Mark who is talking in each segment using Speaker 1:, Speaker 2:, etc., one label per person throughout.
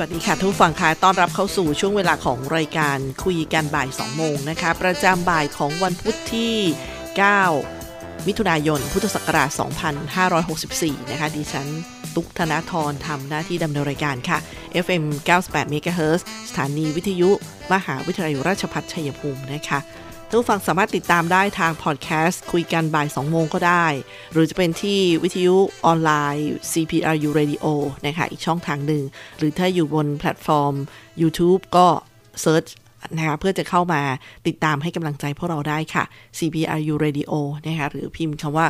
Speaker 1: วัสดีค่ะทุกฝั่งค่ะต้อนรับเข้าสู่ช่วงเวลาของรายการคุยกันบ่าย 2 โมงนะคะ ประจำบ่ายของวันพุธที่ 9 มิถุนายน พุทธศักราช 2564 นะคะ ดิฉันตุกธนาธรทำหน้าที่ดำเนินรายการค่ะ FM 98 MHz สถานีวิทยุ มหาวิทยาลัยราชภัฏชัยภูมินะคะ ทุกฟังสามารถติดตามได้ทางพอดแคสต์คุยกันบ่าย 2 โมงก็ได้ หรือจะเป็นที่วิทยุออนไลน์ CPRU Radio นะคะอีกช่องทางหนึ่ง หรือถ้าอยู่บนแพลตฟอร์ม YouTube ก็ search นะคะเพื่อจะเข้ามาติดตามให้กำลังใจพวกเราได้ค่ะ CPRU Radio นะคะหรือพิมพ์คำว่า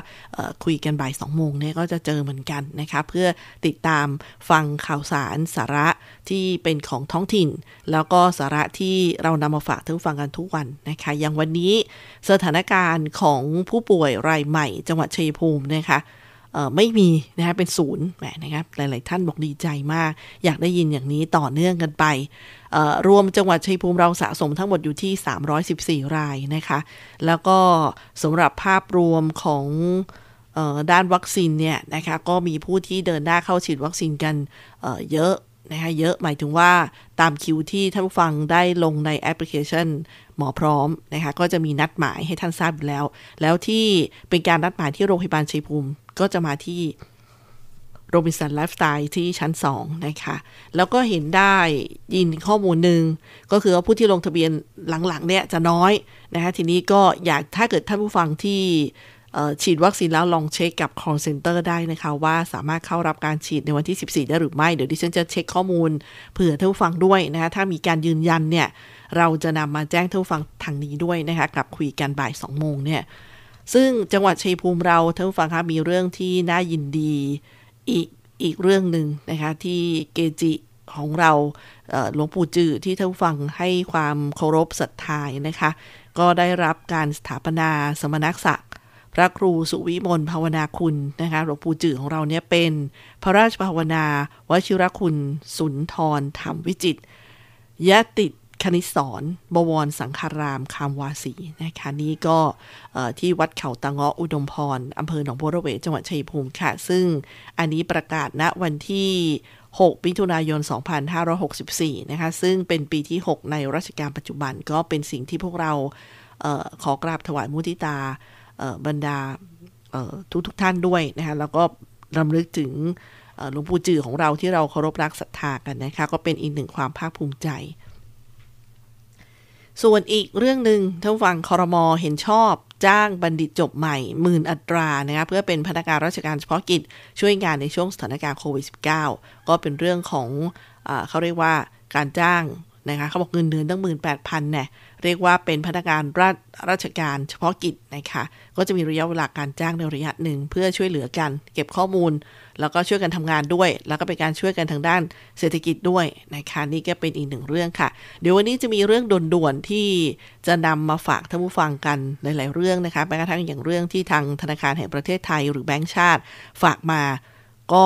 Speaker 1: คุยกันบ่าย2โมงเนี่ยก็จะเจอเหมือนกันนะคะเพื่อติดตามฟังข่าวสารสาระที่เป็นของท้องถิ่น แล้วก็สาระที่เรานำมาฝากท่านฟังกันทุกวันนะคะอย่างวันนี้สถานการณ์ของผู้ป่วยรายใหม่จังหวัดชัยภูมินะคะ ไม่มีนะคะเป็นศูนย์แหมนะครับหลาย ๆ ท่านบอกดีใจมาก อยากได้ยินอย่างนี้ต่อเนื่องกันไป รวมจังหวัดชัยภูมิเราสะสมทั้งหมดอยู่ที่ 314 รายนะคะ แล้วก็สำหรับภาพรวมของด้านวัคซีนเนี่ยนะคะก็มีผู้ที่เดินหน้าเข้าฉีดวัคซีนกันเเยอะนะคะเยอะหมายถึงว่าตามคิวที่ท่านผู้ฟังได้ลงในแอปพลิเคชันหมอพร้อมนะคะก็จะมีนัดหมายให้ท่านทราบอยู่แล้ว แล้วที่เป็นการนัดหมายที่โรงพยาบาลชัยภูมิ ก็จะมาที่โรบินสันไลฟ์สไตล์ที่ชั้น 2 นะคะ แล้วก็เห็นได้ยินข้อมูลหนึ่ง ก็คือว่าผู้ที่ลงทะเบียนหลังๆ เนี่ยจะน้อยนะคะทีนี้ก็อยากถ้าเกิดท่านผู้ฟังที่ฉีดวัคซีนแล้วลองเช็คกับ call center ได้นะคะ ว่าสามารถเข้ารับการฉีดในวันที่ 14 ได้หรือไม่ เดี๋ยวดิฉันจะเช็คข้อมูลเผื่อท่านผู้ฟังด้วยนะคะถ้ามีการยืนยันเนี่ย เราจะนำมาแจ้งท่านผู้ฟังทางนี้ด้วยนะคะกับคุยกันบ่าย 2 โมงเนี่ย ซึ่งจังหวัดชัยภูมิเราท่านผู้ฟังคะมีเรื่องที่น่ายินดีอีกอีกเรื่องหนึ่งนะคะที่เกจิของเราหลวงปู่จือที่ท่านผู้ฟังให้ความเคารพศรัทธานะคะ ก็ได้รับการสถาปนาสมณศักดิ์พระครูสุวิมลภาวนาคุณนะคะหลวงปู่จือของเราเนี่ยเป็นพระราชภาวนาวชิรคุณสุนทรธรรมวิจิตยะติด คณิสอนบวรสังคารามคามวาสีนะคะนี่ก็ที่วัดเขาตะเงาะอุดมพรอำเภอหนองบัวระเวจังหวัดชัยภูมิค่ะ ซึ่งอันนี้ประกาศณวันที่ 6 มิถุนายน 2564 นะคะ ซึ่งเป็นปีที่ 6 ในรัชกาลปัจจุบันก็เป็นสิ่งที่พวกเราออขอกราบถวายมุทิตาบรรดาทุกทุกท่านด้วยนะคะแล้วก็รำลึกถึงหลวงปู่จือของเราที่เราเคารพรักศรัทธากันนะคะ ก็เป็นอีกหนึ่งความภาคภูมิใจ ส่วนอีกเรื่องหนึ่งท่านฟังคอรมอเห็นชอบ จ้างบัณฑิตจบใหม่หมื่นอัตรานะคะเพื่อเป็นพนักงานราชการเฉพาะกิจ ช่วยงานในช่วงสถานการณ์โควิด -19 ก็เป็นเรื่องของอเขาเรียกว่าการจ้าง นะคะเขาบอกเงินเดือนตั้งหมื่นแปดพันเนี่ยเรียกว่าเป็นพนักงานราราชการเฉพาะกิจนะคะก็จะมีระยะเวลาการจ้างในระยะหนึ่งเพื่อช่วยเหลือกัน เก็บข้อมูล แล้วก็ช่วยกันทำงานด้วย แล้วก็เป็นการช่วยกันทางด้านเศรษฐกิจด้วยนะคะนี่ก็เป็นอีกหนึ่งเรื่องค่ะ เดี๋ยววันนี้จะมีเรื่องด่วนๆที่จะนำมาฝากท่านผู้ฟังกันหลายๆเรื่องนะคะแม้กระทั่งอย่างเรื่องที่ทางธนาคารแห่งประเทศไทย หรือแบงก์ชาติฝากมาก็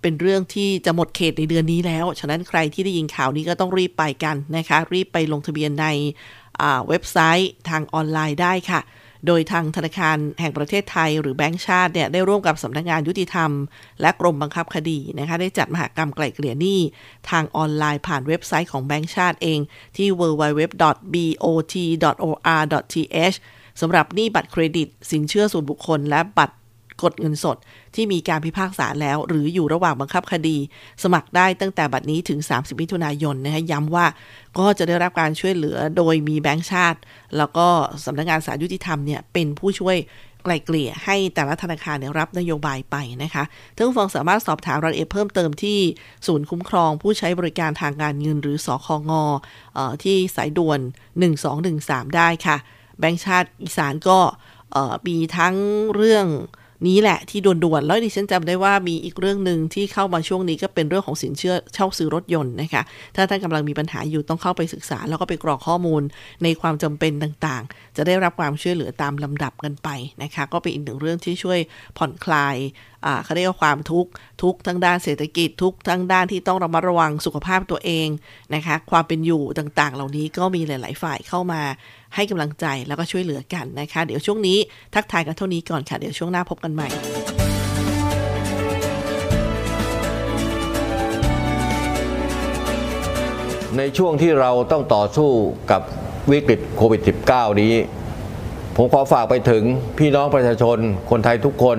Speaker 1: เป็นเรื่องที่จะหมดเขตในเดือนนี้แล้ว ฉะนั้นใครที่ได้ยินข่าวนี้ก็ต้องรีบไปกันนะคะ รีบไปลงทะเบียนในเว็บไซต์ทางออนไลน์ได้ค่ะ โดยทางธนาคารแห่งประเทศไทย หรือแบงก์ชาติเนี่ยได้ร่วมกับสำนักงานยุติธรรม และกรมบังคับคดีนะคะได้จัดมหากรรมไกล่เกลี่ยหนี้ทางออนไลน์ผ่านเว็บไซต์ของแบงก์ชาติเองที่ www.bot.or.th สำหรับหนี้บัตรเครดิต สินเชื่อส่วนบุคคล และบัตร กดเงินสด ที่มีการพิพากษาแล้ว หรืออยู่ระหว่างบังคับคดี สมัครได้ตั้งแต่บัดนี้ถึง 30มิถุนายนนะคะย้ำว่าก็จะได้รับการช่วยเหลือโดยมีแบงก์ชาติ แล้วก็สำนักงานสารยุติธรรมเนี่ยเป็นผู้ช่วยไกลเกลี่ยให้แต่ละธนาคารเนี่ยรับนโยบายไปนะคะท่านผู้ฟังสามารถสอบถามรายละเอียดเพิ่มเติมที่ศูนย์คุ้มครอง ผู้ใช้บริการทางการเงินหรือสอคองอที่สายด่วน 1213 ได้ค่ะ แบงก์ชาติอีสานก็มีทั้งเรื่อง นี้แหละที่ด่วนๆ แล้วดิฉันจำได้ว่ามีอีกเรื่องหนึ่งที่เข้ามาช่วงนี้ก็เป็นเรื่องของสินเชื่อเช่าซื้อรถยนต์นะคะถ้าท่านกำลังมีปัญหาอยู่ต้องเข้าไปศึกษา แล้วก็ไปกรอกข้อมูลในความจำเป็นต่างๆ จะได้รับความช่วยเหลือตามลำดับกันไปนะคะก็เป็นอีกหนึ่งเรื่องที่ช่วยผ่อนคลายเขาเรียกว่าความทุกข์ทุกทั้งด้านเศรษฐกิจทุกทั้งด้านที่ต้องระมัดระวังสุขภาพตัวเองนะคะ ความเป็นอยู่ต่างๆ เหล่านี้ก็มีหลาย ๆ ฝ่ายเข้ามาให้กำลังใจแล้วก็ช่วยเหลือกันนะคะ เดี๋ยวช่วงนี้ทักทายกันเท่านี้ก่อนค่ะ เดี๋ยวช่วงหน้าพบกันใหม่
Speaker 2: ในช่วงที่เราต้องต่อสู้กับวิกฤตโควิด -19 นี้ ผมขอฝากไปถึงพี่น้องประชาชนคนไทยทุกคน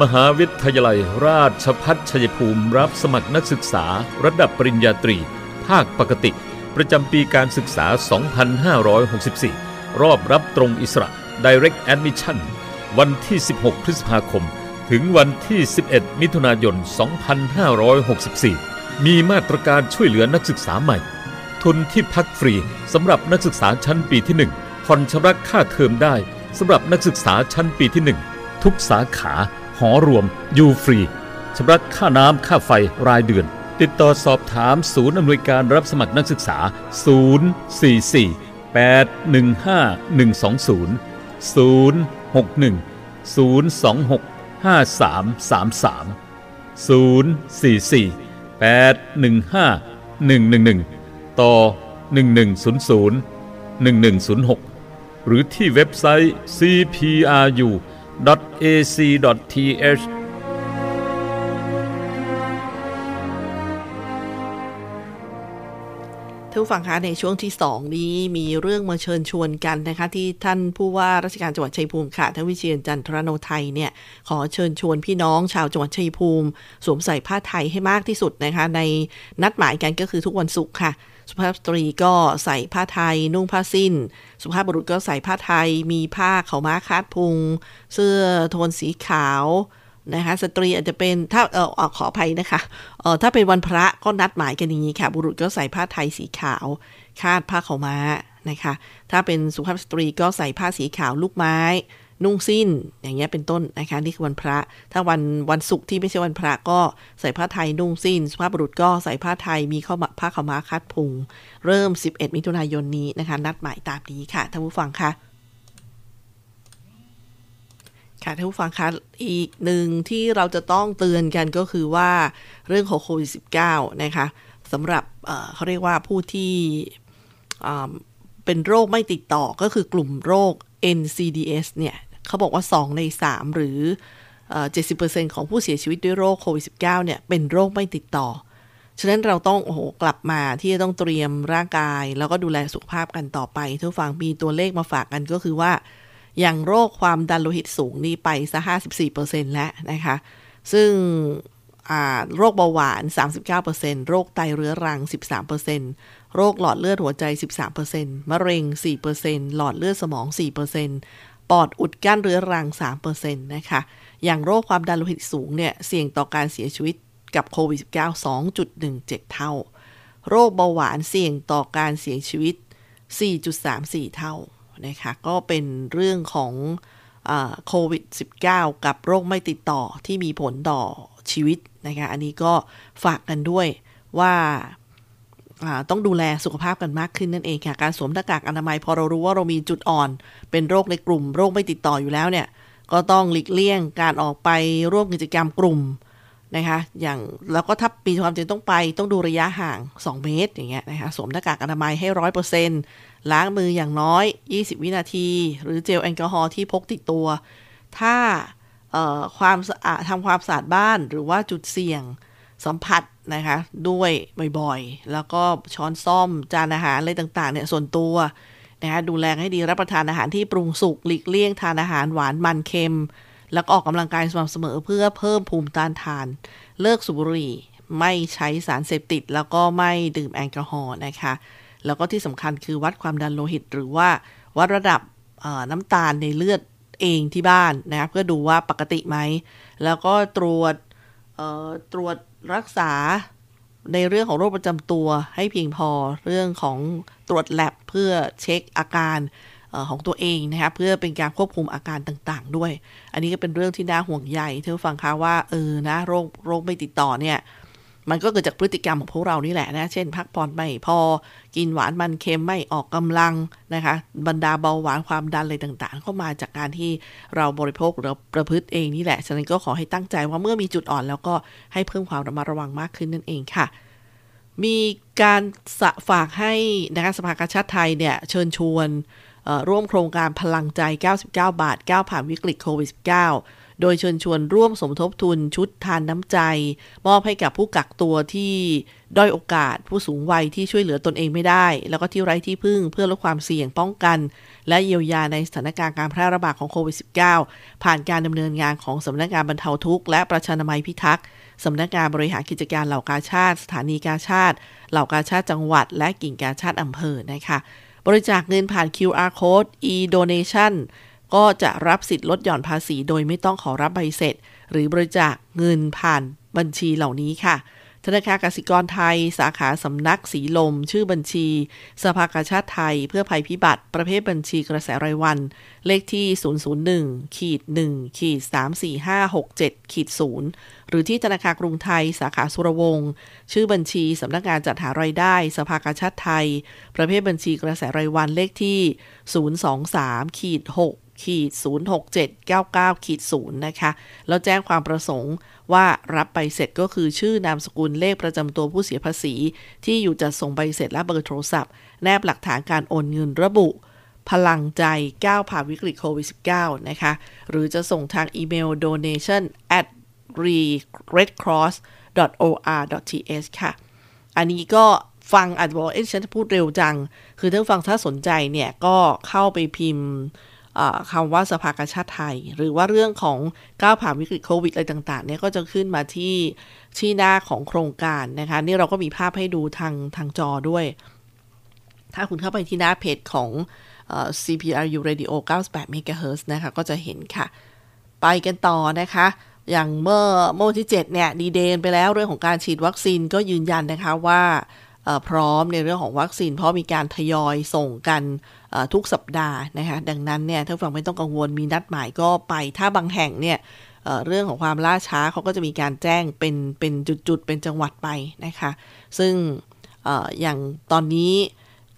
Speaker 3: มหาวิทยาลัยราชพัฒชัยภูมิรับสมัครนักศึกษาระดับปริญญาตรี ภาคปกติ ประจำปีการศึกษา 2564 รอบรับตรงอิสระ Direct Admission วันที่ 16 พฤษภาคม ถึงวันที่ 11 มิถุนายน 2564 มีมาตรการช่วยเหลือนักศึกษาใหม่ ทุนที่พักฟรีสำหรับนักศึกษาชั้นปีที่ 1 ผ่อนชำระค่าเทอมได้สำหรับนักศึกษาชั้นปีที่ 1 ทุกสาขา หอรวม อยู่ฟรีชำระค่าน้ำค่าไฟรายเดือน ติดต่อสอบถามศูนย์อำนวยการรับสมัครนักศึกษา 044 815 120 061 026 5333 044 815 111 ต่อ 1100 1106 หรือที่เว็บไซต์ cpru ac.th
Speaker 1: ท่านฟังคะในช่วงที่ 2 นี้มีเรื่องมาเชิญชวนกันนะคะ ที่ท่านผู้ว่าราชการจังหวัดชัยภูมิค่ะท่านวิเชียนจันทรโนไทยเนี่ยขอเชิญชวนพี่น้องชาวจังหวัดชัยภูมิ สวมใส่ผ้าไทยให้มากที่สุดนะคะ ในนัดหมายกันก็คือทุกวันศุกร์ค่ะ สุภาพสตรีก็ใส่ผ้าไทย นุ่งผ้าสิ้น สุภาพบุรุษก็ใส่ผ้าไทย มีผ้าเขาม้าคาดพุง เสื้อโทนสีขาวนะคะสตรีอาจจะเป็นถ้าเออขออภัยนะคะเออถ้าเป็นวันพระก็นัดหมายกันอย่างนี้ค่ะ บุรุษก็ใส่ผ้าไทยสีขาว คาดผ้าเขาม้านะคะ ถ้าเป็นสุภาพสตรีก็ใส่ผ้าสีขาวลูกไม้ นุ่งสิ้น อย่างเงี้ยเป็นต้นนะคะนี่คือวันพระ ถ้าวันวันศุกร์ที่ไม่ใช่วันพระก็ใส่ผ้าไทยนุ่งสิ้น สุภาพบุรุษก็ใส่ผ้าไทยมีเข้ามาผ้าขาวม้าคัดพุง เริ่ม 11 มิถุนายนนี้นะคะ นัดหมายตามนี้ค่ะท่านผู้ฟังคะค่ะท่านผู้ฟังคะอีกหนึ่งที่เราจะต้องเตือนกันก็คือว่าเรื่องของโควิด -19 นะคะสำหรับเขาเรียกว่าผู้ที่เป็นโรคไม่ติดต่อก็คือกลุ่มโรค NCDS เนี่ย เขาบอกว่า 2 ใน 3 หรือเจ็ดสิเอร์เซของผู้เสียชีวิตด้วยโรคโควิด -19 เนี่ย เป็นโรคไม่ติดต่อ ฉะนั้นเราต้องโอ้โหกลับมาที่จะต้องเตรียมร่างกาย แล้วก็ดูแลสุขภาพกันต่อไปทุกฟังมีตัวเลขมาฝากกันก็คือว่า อย่างโรคความดันโลหิตสูงนี่ไปซะ54%แล้วนะคะ ซึ่งโรคเบาหวาน 39%โรคไตเรื้อรัง 13%โรคหลอดเลือดหัวใจ 13%มะเร็ง 4%หลอดเลือดสมอง 4% ปอดอุดกั้นเรื้อรัง 3%นะคะ อย่างโรคความดันโลหิตสูงเนี่ยเสี่ยงต่อการเสียชีวิตกับโควิด -19 2.17 เท่า โรคเบาหวานเสี่ยงต่อการเสียชีวิต 4.34 เท่านะคะก็เป็นเรื่องของโควิด -19 กับโรคไม่ติดต่อที่มีผลต่อชีวิตนะคะอันนี้ก็ฝากกันด้วยว่า ต้องดูแลสุขภาพกันมากขึ้นนั่นเองค่ะ การสวมหน้ากากอนามัยพอเรารู้ว่าเรามีจุดอ่อน เป็นโรคในกลุ่ม โรคไม่ติดต่ออยู่แล้วเนี่ย ก็ต้องหลีกเลี่ยงการออกไปร่วมกิจกรรมกลุ่มนะคะ อย่างแล้วก็ถ้าปีความจำเป็นต้องไปต้องดูระยะห่าง 2 เมตรอย่างเงี้ยนะคะ สวมหน้ากากอนามัยให้ร้อยเปอร์เซ็นต์ล้างมืออย่างน้อย 20 วินาที หรือเจลแอลกอฮอล์ที่พกติดตัว ถ้าความสะอาดทำความสะอาดบ้านหรือว่าจุดเสี่ยงสัมผัส นะคะ ด้วยบ่อยๆ แล้วก็ช้อนซ่อมจานอาหารอะไรต่างๆเนี่ยส่วนตัวนะคะดูแลให้ดีรับประทานอาหารที่ปรุงสุกหลีกเลี่ยงทานอาหารหวานมันเค็ม แล้วก็ออกกำลังกายสม่ำเสมอเพื่อเพิ่มภูมิต้านทาน เลิกสูบบุหรี่ไม่ใช้สารเสพติด แล้วก็ไม่ดื่มแอลกอฮอล์นะคะ แล้วก็ที่สำคัญคือวัดความดันโลหิต หรือว่าวัดระดับน้ำตาลในเลือดเองที่บ้านนะคะเพื่อดูว่าปกติไหม แล้วก็ตรวจตรวจ รักษาในเรื่องของโรคประจำตัวให้เพียงพอเรื่องของตรวจแลบเพื่อเช็คอาการของตัวเองนะคะเพื่อเป็นการควบคุมอาการต่างๆ ด้วย อันนี้ก็เป็นเรื่องที่น่าห่วงใยเธอฟังคะว่าเออนะโรคโรคไม่ติดต่อเนี่ย มันก็เกิดจากพฤติกรรมของพวกเรานี่แหละนะ เช่น พักผ่อนไม่พอ กินหวานมันเค็มไม่ออกกำลังนะคะ บรรดาเบาหวานความดันอะไรต่างๆ ก็มาจากการที่เราบริโภคหรือประพฤติเองนี่แหละ ฉะนั้นก็ขอให้ตั้งใจว่าเมื่อมีจุดอ่อนแล้วก็ให้เพิ่มความระมัดระวังมากขึ้นนั่นเองค่ะ มีการฝากให้นะคะสภากาชาติไทยเนี่ยเชิญชวนร่วมโครงการพลังใจ 99 บาท 9 ผ่านวิกฤตโควิด -19 โดยเชิญชวนร่วมสมทบทุนชุดทานน้ำใจ มอบให้กับผู้กักตัวที่ด้อยโอกาส ผู้สูงวัยที่ช่วยเหลือตนเองไม่ได้ แล้วก็ที่ไร้ที่พึ่งเพื่อลดความเสี่ยงป้องกัน และเยียวยาในสถานการณ์การแพร่ระบาดของโควิด -19 ผ่านการดำเนินงานของสำนักงานบรรเทาทุกข์และประชานามัยพิทักษ์สำนักงานบริหารกิจการเหล่ากาชาติ สถานีกาชาติ เหล่ากาชาติจังหวัด และกิ่งกาชาติอำเภอนะคะบริจาคเงินผ่าน QR code e-donation ก็จะรับสิทธิ์ลดหย่อนภาษีโดยไม่ต้องขอรับใบเสร็จ หรือบริจาคเงินผ่านบัญชีเหล่านี้ค่ะ ธนาคารกสิกรไทย สาขาสำนักสีลม ชื่อบัญชี สภากาชาติไทย เพื่อภัยพิบัติ ประเภทบัญชีกระแสรายวัน เลขที่ 001ขีด1ขีด34567ขีด0หรือที่ธนาคารกรุงไทย สาขาสุรวงศ์ชื่อบัญชีสำนักงานจัดหารายได้ สภากาชาติไทย ประเภทบัญชีกระแสรายวันเลขที่ 023ขีด6 ขีด06799ขีด0นะคะแล้วแจ้งความประสงค์ว่ารับใบเสร็จก็คือชื่อนามสกุลเลขประจำตัวผู้เสียภาษี ที่อยู่จัดส่งใบเสร็จและเบอร์โทรศัพท์ แนบหลักฐานการโอนเงินระบุ พลังใจก้าวผ่านวิกฤตโควิด -19 นะคะ หรือจะส่งทางอีเมล donation at redcross or th ค่ะ อันนี้ก็ฟังอาจจะบอกเอ๊ะฉันพูดเร็วจัง คือถ้าฟังถ้าสนใจเนี่ย ก็เข้าไปพิมพ์ คำว่าสภากาชาติไทย หรือว่าเรื่องของก้าวผ่านวิกฤตโควิดอะไรต่างๆเนี่ยก็จะขึ้นมาที่ที่หน้าของโครงการนะคะ นี่เราก็มีภาพให้ดูทางทางจอด้วย ถ้าคุณเข้าไปที่หน้าเพจของ CPRU Radio 98 MHz นะคะ ก็จะเห็นค่ะ ไปกันต่อนะคะ อย่างเมื่อเมื่อที่ 7 เนี่ย ดีเดนไปแล้วเรื่องของการฉีดวัคซีนก็ยืนยันนะคะว่า พร้อมในเรื่องของวัคซีน เพราะมีการทยอยส่งกันทุกสัปดาห์นะคะดังนั้นเนี่ยถ้าฟังไม่ต้องกังวลมีนัดหมายก็ไปถ้าบางแห่งเนี่ยเรื่องของความล่าช้าเขาก็จะมีการแจ้งเป็นเป็นจุดๆเป็นจังหวัดไปนะคะ ซึ่งอย่างตอนนี้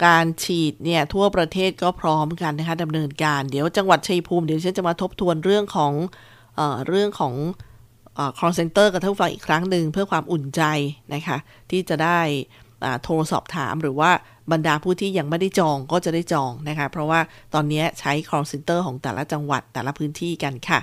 Speaker 1: การฉีดเนี่ยทั่วประเทศก็พร้อมกันนะคะดำเนินการเดี๋ยวจังหวัดชัยภูมิเดี๋ยวฉันจะมาทบทวนเรื่องของเอเรื่องของ call center กับท่านฟังอีกครั้งหนึ่งเพื่อความอุ่นใจนะคะที่จะได้ โทรสอบถามหรือว่าบรรดาผู้ที่ยังไม่ได้จองก็จะได้จองนะคะ เพราะว่าตอนนี้ใช้ call center ของแต่ละจังหวัดแต่ละพื้นที่กันค่ะ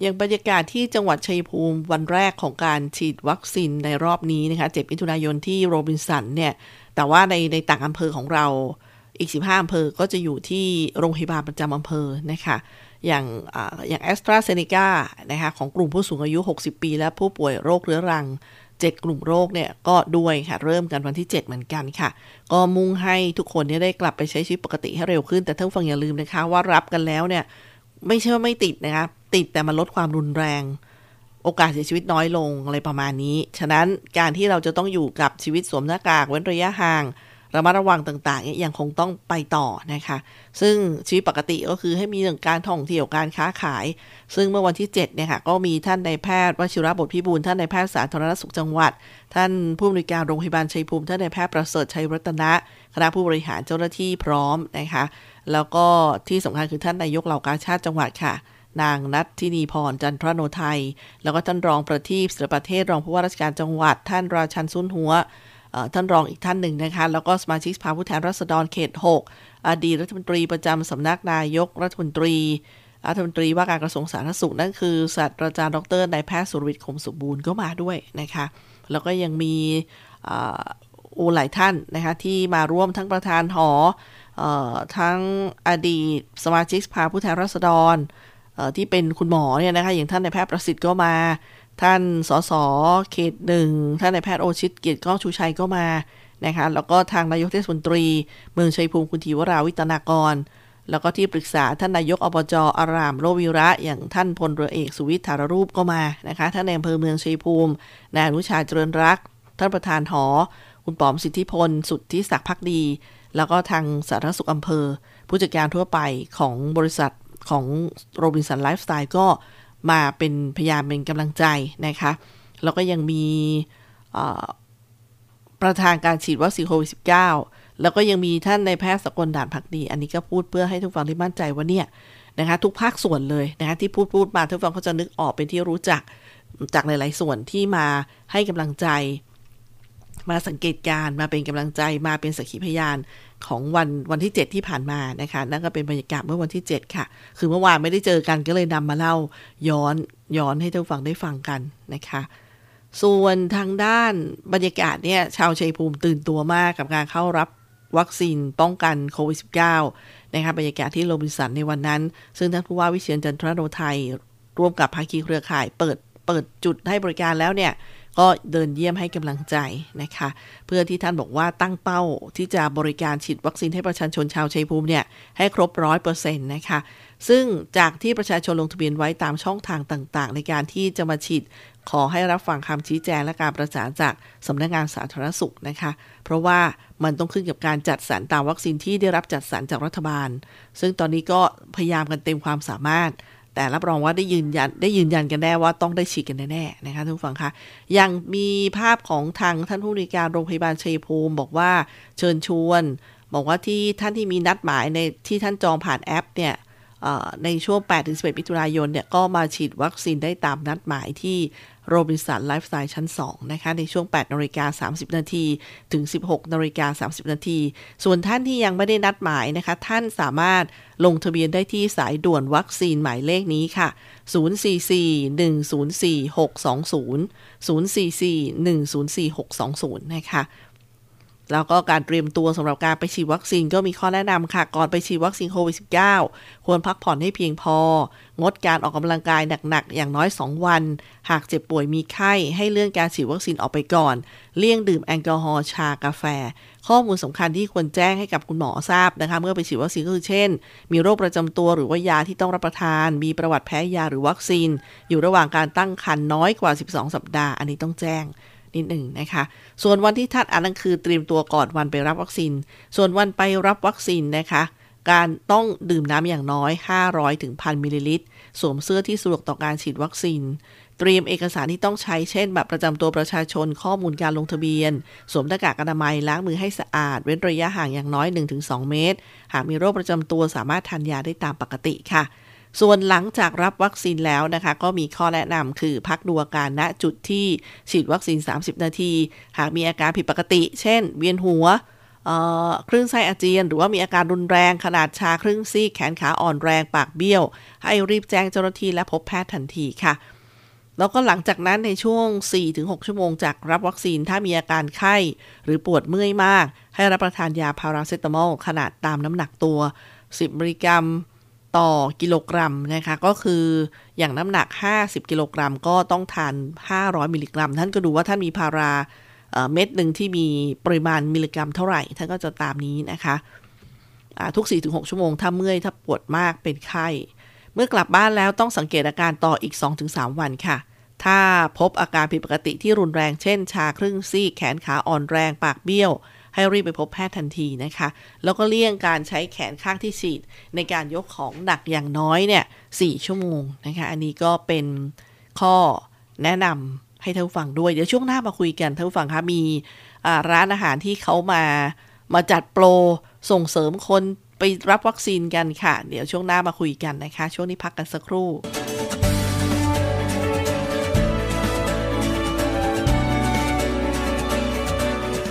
Speaker 1: อย่างบรรยากาศที่จังหวัดชัยภูมิวันแรกของการฉีดวัคซีนในรอบนี้นะคะ7มิถุนายนที่โรบินสันเนี่ย แต่ว่าในในต่างอำเภอของเราอีก 15อำเภอก็จะอยู่ที่โรงพยาบาลประจำอำเภอนะคะ อย่างอย่างแอสตราเซเนกานะคะของกลุ่มผู้สูงอายุ 60 ปี และผู้ป่วยโรคเรื้อรัง 7 กลุ่มโรคเนี่ยก็ด้วยค่ะ เริ่มกันวันที่ 7 เหมือนกันค่ะ ก็มุ่งให้ทุกคนเนี่ยได้กลับไปใช้ชีวิตปกติให้เร็วขึ้น แต่ท่านฟังอย่าลืมนะคะ ว่ารับกันแล้วเนี่ยไม่ใช่ว่าไม่ติดนะคะติดแต่มันลดความรุนแรง โอกาสเสียชีวิตน้อยลงอะไรประมาณนี้ ฉะนั้นการที่เราจะต้องอยู่กับชีวิตสวมหน้ากากเว้นระยะห่าง ระมัดระวังต่างๆยังคงต้องไปต่อนะคะ ซึ่งชีวิตปกติก็คือให้มีเรื่องการท่องเที่ยวการค้าขาย ซึ่งเมื่อวันที่ 7 เนี่ยค่ะ ก็มีท่านนายแพทย์วชิระบทพิบูลท่านนายแพทย์สาธารณสุขจังหวัด ท่านผู้อำนวยการโรงพยาบาลชัยภูมิท่านนายแพทย์ประเสริฐชัยรัตนะคณะผู้บริหารเจ้าหน้าที่พร้อมนะคะ แล้วก็ที่สำคัญคือท่านนายกเหล่ากาชาติจังหวัดค่ะนางนัททินีพรจันทรโนไทย แล้วก็ท่านรองประทีปศิลประเทศรองผู้ว่าราชการจังหวัด ท่านราชันซุนหัว ท่านรองอีกท่านหนึ่งนะคะ แล้วก็สมาชิกสภาผู้แทนราษฎรเขต 6 อดีตรัฐมนตรีประจำสำนักนายกรัฐมนตรีรัฐมนตรีว่าการกระทรวงสาธารณสุขนั่นคือศาสตราจารย์ดรนายแพทย์สุรวิทย์คมสมบูรณ์ก็มาด้วยนะคะ แล้วก็ยังมีอูหลายท่านนะคะที่มาร่วมทั้งประธานหอทั้งอดีตสมาชิกสภาผู้แทนราษฎรที่เป็นคุณหมอเนี่ยนะคะอย่างท่านนายแพทย์ประสิทธิ์ก็มา ท่านสสเขตหนึ่งท่านนายแพทย์โอชิตเกียรติก้องชูชัยก็มานะคะแล้วก็ทางนายกเทศมนตรี เมืองชัยภูมิคุณธีวราวิตนากร แล้วก็ที่ปรึกษาท่านนายกอบจอารามโรวิระ อย่างท่านพลเรือเอกสุวิทธารรูปก็มานะคะท่านในอำเภอเมืองชัยภูมินายอนุชาเจริญรัก ท่านประธานหอ คุณปอมสิทธิพล สุดที่ศักดิ์พักดี แล้วก็ทางสาธารณสุขอำเภอ ผู้จัดการทั่วไปของบริษัทของโรบินสันไลฟ์สไตล์ก็ มาเป็นพยายามเป็นกำลังใจนะคะแล้วก็ยังมีประธานการฉีดวัคซีนโควิด -19 แล้วก็ยังมีท่านในแพทย์สกลด่านผักดี อันนี้ก็พูดเพื่อให้ทุกฝั่งที่มั่นใจว่าเนี่ยนะคะทุกภาคส่วนเลยนะคะที่พูดพูดมาทุกฝั่งเขาจะนึกออกเป็นที่รู้จักจากหลาย ๆ ส่วนที่มาให้กำลังใจ มาสังเกตการมาเป็นกำลังใจมาเป็นสักขีพยานของวันวันที่ 7 ที่ผ่านมานะคะนั่นก็เป็นบรรยากาศเมื่อวันที่ 7 ค่ะ คือเมื่อวานไม่ได้เจอกันก็เลยนำมาเล่าย้อนย้อนให้ทุกฝั่งได้ฟังกันนะคะ ส่วนทางด้านบรรยากาศเนี่ยชาวชัยภูมิตื่นตัวมากกับการเข้ารับวัคซีนป้องกันโควิด -19 นะคะบรรยากาศที่โรบินสันในวันนั้น ซึ่งท่านผู้ว่าวิเชียนจันทรโนไทยร่วมกับภาคีเครือข่าย เปิดเปิดจุดให้บริการแล้วเนี่ย ก็เดินเยี่ยมให้กำลังใจนะคะ เพื่อที่ท่านบอกว่าตั้งเป้าที่จะบริการฉีดวัคซีนให้ประชาชนชาวชัยภูมิเนี่ยให้ครบร้อยเปอร์เซ็นต์นะคะ ซึ่งจากที่ประชาชนลงทะเบียนไว้ตามช่องทางต่างๆ ในการที่จะมาฉีดขอให้รับฟังคำชี้แจงและการประสานจากสำนักงงานสาธารณสุขนะคะ เพราะว่ามันต้องขึ้นกับการจัดสรรตามวัคซีนที่ได้รับจัดสรรจากรัฐบาล ซึ่งตอนนี้ก็พยายามกันเต็มความสามารถ แต่รับรองว่าได้ยืนยันได้ยืนยันกันแน่ว่าต้องได้ฉีดกันแน่ๆนะคะทุกฝังคะยังมีภาพของทางท่านผู้บริการโรงพยาบาลชัยภูมิ บอกว่าเชิญชวน บอกว่าที่ท่านที่มีนัดหมายในที่ท่านจองผ่านแอปเนี่ยในช่วง 8-11มิถุนายนเนี่ยก็มาฉีดวัคซีนได้ตามนัดหมายที่ โรบินสันไลฟ์สไตล์ชั้น 2 นะคะ ในช่วง 8นาฬิกา30 นาทีถึง 16นาฬิกา30 นาที ส่วนท่านที่ยังไม่ได้นัดหมายนะคะ ท่านสามารถลงทะเบียนได้ที่สายด่วนวัคซีนหมายเลขนี้ค่ะ 044-104-620 044-104-620 นะคะ แล้วก็การเตรียมตัวสำหรับการไปฉีดวัคซีนก็มีข้อแนะนำค่ะ ก่อนไปฉีดวัคซีนโควิด -19 ควรพักผ่อนให้เพียงพอ งดการออกกำลังกายหนักๆ อย่างน้อย 2 วัน หากเจ็บป่วยมีไข้ ให้เลื่อนการฉีดวัคซีนออกไปก่อน เลี่ยงดื่มแอลกอฮอล์ชากาแฟ ข้อมูลสำคัญที่ควรแจ้งให้กับคุณหมอทราบนะคะ เมื่อไปฉีดวัคซีนก็คือเช่น มีโรคประจำตัวหรือว่ายาที่ต้องรับประทาน มีประวัติแพ้ยาหรือวัคซีน อยู่ระหว่างการตั้งครรภ์น้อยกว่า 12 สัปดาห์ อันนี้ต้องแจ้ง นิดหนึ่งนะคะ ส่วนวันที่ท่านอันนั้นคือเตรียมตัวก่อนวันไปรับวัคซีน ส่วนวันไปรับวัคซีนนะคะ การต้องดื่มน้ำอย่างน้อย 500ถึงพันมิลลิลิตร สวมเสื้อที่สะดวกต่อการฉีดวัคซีน เตรียมเอกสารที่ต้องใช้เช่นบัตรประจำตัวประชาชนข้อมูลการลงทะเบียน สวมหน้ากากอนามัยล้างมือให้สะอาด เว้นระยะห่างอย่างน้อย 1-2 เมตร หากมีโรคประจำตัวสามารถทานยาได้ตามปกติค่ะ ส่วนหลังจากรับวัคซีนแล้วนะคะ ก็มีข้อแนะนำคือพักดูอาการณจุดที่ฉีดวัคซีน 30 นาที หากมีอาการผิดปกติ เช่น เวียนหัวคลื่นไส้อาเจียน หรือว่ามีอาการรุนแรงขนาดชาครึ่งซีกแขนขาอ่อนแรงปากเบี้ยว ให้รีบแจ้งเจ้าหน้าที่และพบแพทย์ทันทีค่ะ แล้วก็หลังจากนั้นในช่วง 4-6 ชั่วโมงจากรับวัคซีนถ้ามีอาการไข้ หรือปวดเมื่อยมาก ให้รับประทานยาพาราเซตามอลขนาดตามน้ำหนักตัว 10มิลลิกรัม ต่อกิโลกรัมนะคะ ก็คืออย่างน้ำหนัก 50 กิโลกรัม ก็ต้องทาน 500 มิลลิกรัม ท่านก็ดูว่าท่านมีพาราเม็ดหนึ่งที่มีปริมาณมิลลิกรัมเท่าไหร่ ท่านก็จะตามนี้นะคะทุก 4-6 ชั่วโมง ถ้าเมื่อยถ้าปวดมากเป็นไข้ เมื่อกลับบ้านแล้วต้องสังเกตอาการต่ออีก 2-3 วันค่ะ ถ้าพบอาการผิดปกติที่รุนแรง เช่น ชาครึ่งซีกแขนขาอ่อนแรงปากเบี้ยว ให้รีบไปพบแพทย์ทันทีนะคะ แล้วก็เลี่ยงการใช้แขนข้างที่ฉีด ในการยกของหนักอย่างน้อยเนี่ยสชั่วโมงนะคะ อันนี้ก็เป็นข้อแนะนำให้ท่านฟังด้วย เดี๋ยวช่วงหน้ามาคุยกันท่านฟังคะมีร้านอาหารที่เขามามาจัดโปรส่งเสริมคนไปรับวัคซีนกันค่ะ เดี๋ยวช่วงหน้ามาคุยกันนะคะ ช่วงนี้พักกันสักครู่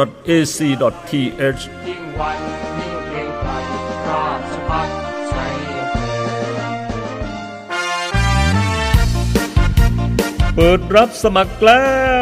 Speaker 3: ac.th
Speaker 4: ยิ่งวันยิ่งเกรงไกราชพัฒชัย
Speaker 3: เปิดรับสมัครแล้ว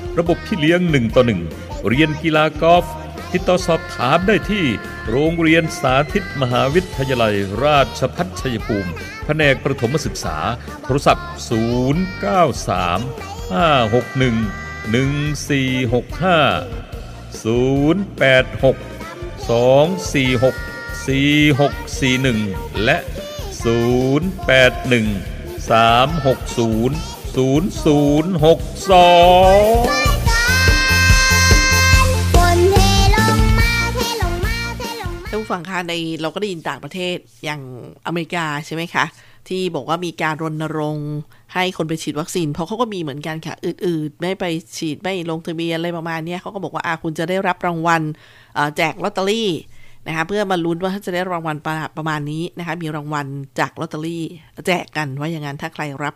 Speaker 3: ระบบพี่เลี้ยงหนึ่งต่อหนึ่งเรียนกีฬากอล์ฟติดต่อสอบถามได้ที่โรงเรียนสาธิตมหาวิทยาลัย ราชพัฒชัยภูมิ แผนกประถมศึกษา โทรศัพท์ 093 561 1465 086 246 4641 และ 081 360 0062
Speaker 5: ฝนเทลงมาเทลงมาเทลงมา
Speaker 1: ท่านผู้ฟังคะในเราก็ได้ยินต่างประเทศอย่างอเมริกาใช่ไหมคะ ที่บอกว่ามีการรณรงค์ให้คนไปฉีดวัคซีน เพราะเขาก็มีเหมือนกันค่ะอืดๆ ไม่ไปฉีดไม่ลงทะเบียนอะไรประมาณนี้เขาก็บอกว่าอาคุณจะได้รับรางวัลแจกลอตเตอรี่นะคะเพื่อมาลุ้นว่าจะได้รางวัลประประมาณนี้นะคะมีรางวัลจากลอตเตอรี่แจกกันว่าอย่างนั้นถ้าใครรับ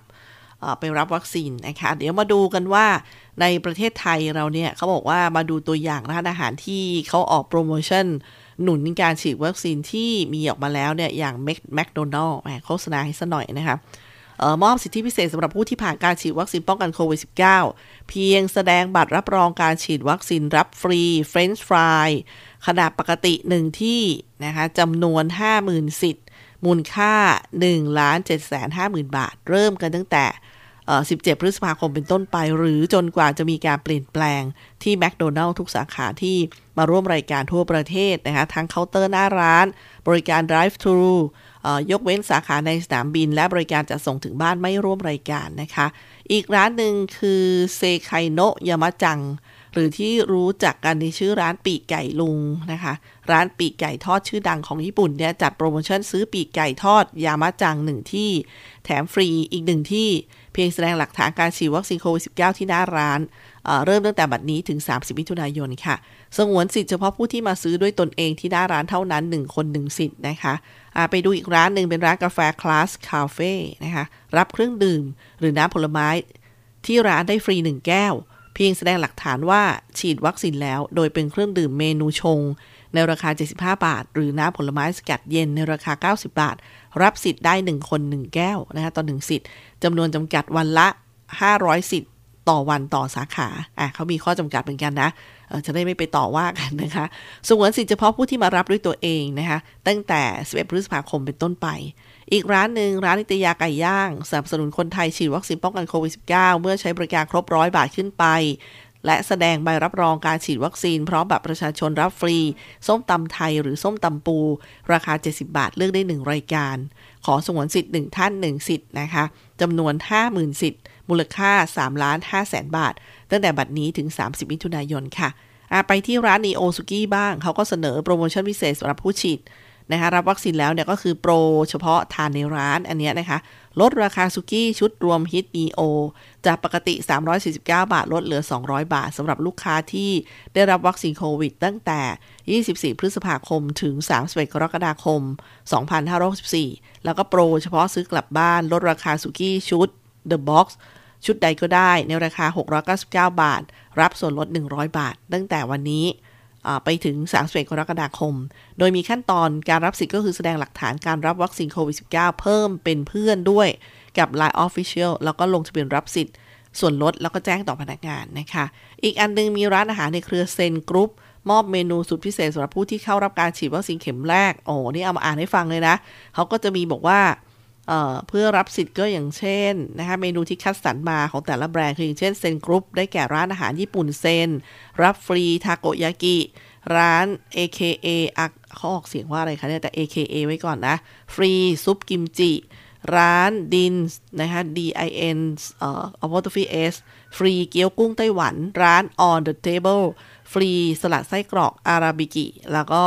Speaker 1: ไปรับวัคซีนนะคะเดี๋ยวมาดูกันว่าในประเทศไทยเราเนี่ยเขาบอกว่ามาดูตัวอย่างร้านอาหารที่เขาออกโปรโมชั่น หนุนการฉีดวัคซีนที่มีออกมาแล้วเนี่ยอย่างแมคโดนัลด์โฆษณาให้สักหน่อยนะคะเอ่อมอบสิทธิพิเศษสำหรับผู้ที่ผ่านการฉีดวัคซีนป้องกันโควิด -19 เพียงแสดงบัตรรับรองการฉีดวัคซีนรับฟรีเฟรนช์ฟรายขนาดปกติ1ที่นะคะจำนวน 50,000 สิทธิ์ มูลค่า1ล้าน7แสน50,000 บาท เริ่มกันตั้งแต่ 17 พฤษภาคมเป็นต้นไป หรือจนกว่าจะมีการเปลี่ยนแปลงที่แมคโดนัลล์ทุกสาขาที่มาร่วมรายการทั่วประเทศนะคะทั้งเคาน์เตอร์หน้าร้าน บริการ drive thru เอ่อยกเว้นสาขาในสนามบิน และบริการจะส่งถึงบ้านไม่ร่วมรายการนะคะ อีกร้านหนึ่งคือเซไคโนะยามะจัง หรือที่รู้จักกันในชื่อร้านปีกไก่ลุงนะคะ ร้านปีกไก่ทอดชื่อดังของญี่ปุ่นเนี่ยจัดโปรโมชั่นซื้อปีกไก่ทอดยามะจังหนึ่งที่ แถมฟรีอีกหนึ่งที่ เพียงแสดงหลักฐานการฉีดวัคซีนโควิด -19 ที่หน้าร้านเเริ่มตั้งแต่บัดนี้ถึง 30 มิถุนายนค่ะ สงวนสิทธิ์เฉพาะผู้ที่มาซื้อด้วยตนเองที่หน้าร้านเท่านั้น 1 คน 1 สิทธิ์นะคะไปดูอีกร้านหนึ่งเป็นร้านกาแฟคลาสคาเฟ่นะคะ รับเครื่องดื่ม หรือน้ำผลไม้ที่ร้านได้ฟรี 1 แก้ว เพียงแสดงหลักฐานว่าฉีดวัคซีนแล้ว โดยเป็นเครื่องดื่มเมนูชง ในราคา 75 บาท หรือน้ำผลไม้สกัดเย็นในราคา 90 บาท รับสิทธิ์ได้ 1 คน 1 แก้วนะคะต่อ1สิทธิ์จำนวนจำกัดวันละ 500 สิทธิ์ต่อวันต่อสาขาอะเขามีข้อจำกัดเหมือนกันนะเออจะได้ไม่ไปต่อว่ากันนะคะสงวนสิทธิ์เฉพาะผู้ที่มารับด้วยตัวเองนะคะตั้งแต่ 11 พฤษภาคมเป็นต้นไป อีกร้านหนึ่งร้านนิตยาไก่ย่างสนับสนุนคนไทยฉีดวัคซีนป้องกันโควิด -19 เมื่อใช้บริการครบร้อยบาทขึ้นไป และแสดงใบรับรองการฉีดวัคซีน พร้อมบัตรประชาชนรับฟรี ส้มตำไทยหรือส้มตำปู ราคา 70 บาทเลือกได้ 1 รายการ ขอสงวนสิทธิ์ 1 ท่าน 1 สิทธิ์นะคะจำนวน 50,000 สิทธิ์ มูลค่า3ล้าน5แสนบาท ตั้งแต่บัดนี้ถึง 30 มิถุนายนค่ะอะไปที่ร้านนีโอซุกี้บ้าง เขาก็เสนอโปรโมชั่นพิเศษสำหรับผู้ฉีด นะคะรับวัคซีนแล้วเนี่ยก็คือโปรเฉพาะทานในร้านอันเนี้ยนะคะ ลดราคาซุกี้ชุดรวมฮิตนีโอจากปกติ 349 บาท ลดเหลือ 200 บาทสำหรับลูกค้าที่ได้รับวัคซีนโควิด ตั้งแต่ 24 พฤษภาคมถึง 31 กรกฎาคม 2564 แล้วก็โปรเฉพาะซื้อกลับบ้าน ลดราคาซุกี้ชุด The Box ชุดใดก็ได้ในราคา 699 บาท รับส่วนลด 100 บาท ตั้งแต่วันนี้ ไปถึง31กรกฎาคม โดยมีขั้นตอนการรับสิทธิ์ก็คือแสดงหลักฐานการรับวัคซีนโควิด -19 เพิ่มเป็นเพื่อนด้วยกับ Line Official แล้วก็ลงทะเบียนรับสิทธิ์ ส่วนลดแล้วก็แจ้งต่อพนักงานนะคะ อีกอันนึงมีร้านอาหารในเครือเซนกรุ๊ปมอบเมนูสุดพิเศษสำหรับผู้ที่เข้ารับการฉีดวัคซีนเข็มแรก โอ้ นี่เอามาอ่านให้ฟังเลยนะ เขาก็จะมีบอกว่า เพื่อรับสิทธิ์ก็อย่างเช่นนะคะเมนูที่คัดสรรมาของแต่ละแบรนด์คืออย่างเช่นเซนกรุ๊ปได้แก่ร้านอาหารญี่ปุ่นเซน รับฟรีทาโกยากิ ร้าน AKA อะเขาออกเสียงว่าอะไรคะเนี่ยแต่ AKA ไว้ก่อนนะ ฟรีซุปกิมจิ ร้านดินนะคะ DIN เอ่อ apostrophe S ฟรีเกี๊ยวกุ้งไต้หวัน ร้าน on the table ฟรีสลัดไส้กรอกอาราบิกิ แล้วก็